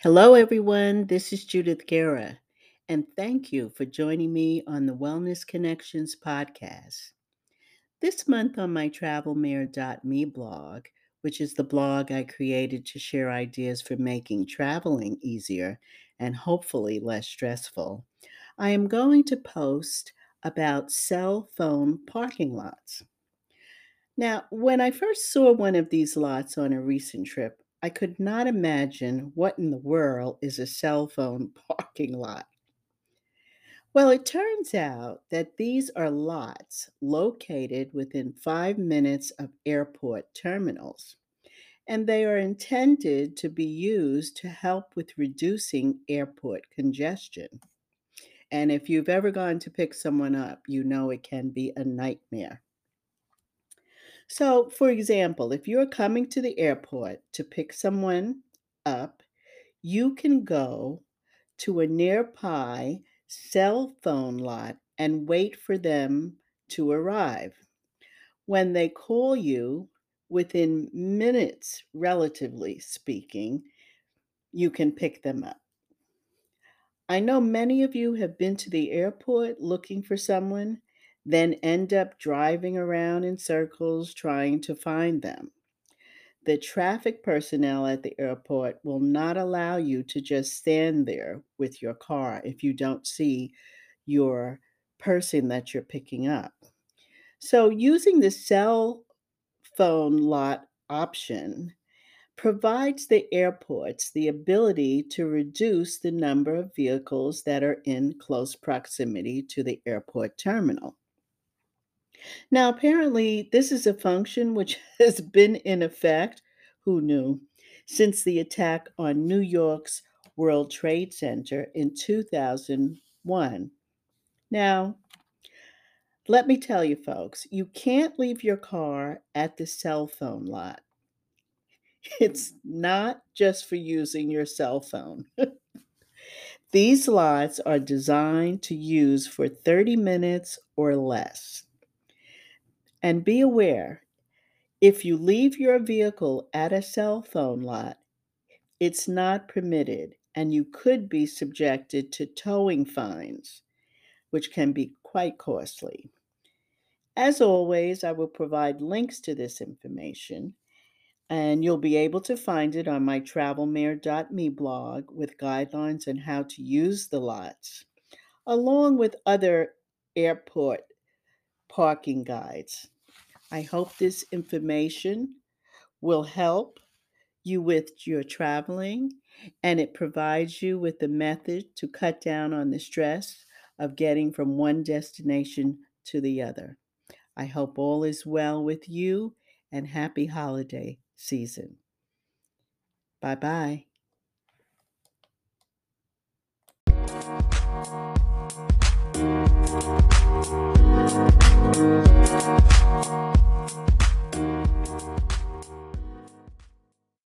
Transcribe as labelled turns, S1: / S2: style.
S1: Hello, everyone. This is Judith Guerra, and thank you for joining me on the Wellness Connections podcast. This month on my travelmare.me blog, which is the blog I created to share ideas for making traveling easier and hopefully less stressful, I am going to post about cell phone parking lots. Now, when I first saw one of these lots on a recent trip, I could not imagine what in the world is a cell phone parking lot. Well, it turns out that these are lots located within five minutes of airport terminals, and they are intended to be used to help with reducing airport congestion. And if you've ever gone to pick someone up, you know it can be a nightmare. So, for example, if you're coming to the airport to pick someone up, you can go to a nearby cell phone lot and wait for them to arrive. When they call you, within minutes, relatively speaking, you can pick them up. I know many of you have been to the airport looking for someone then end up driving around in circles trying to find them. The traffic personnel at the airport will not allow you to just stand there with your car if you don't see your person that you're picking up. So, using the cell phone lot option provides the airports the ability to reduce the number of vehicles that are in close proximity to the airport terminal. Now, apparently, this is a function which has been in effect, who knew, since the attack on New York's World Trade Center in 2001. Now, let me tell you, folks, you can't leave your car at the cell phone lot. It's not just for using your cell phone. These lots are designed to use for 30 minutes or less. And be aware if you leave your vehicle at a cell phone lot, it's not permitted and you could be subjected to towing fines, which can be quite costly. As always, I will provide links to this information, and you'll be able to find it on my travelmare.me blog with guidelines on how to use the lots, along with other airport parking guides. I hope this information will help you with your traveling and it provides you with the method to cut down on the stress of getting from one destination to the other. I hope all is well with you and happy holiday season. Bye bye.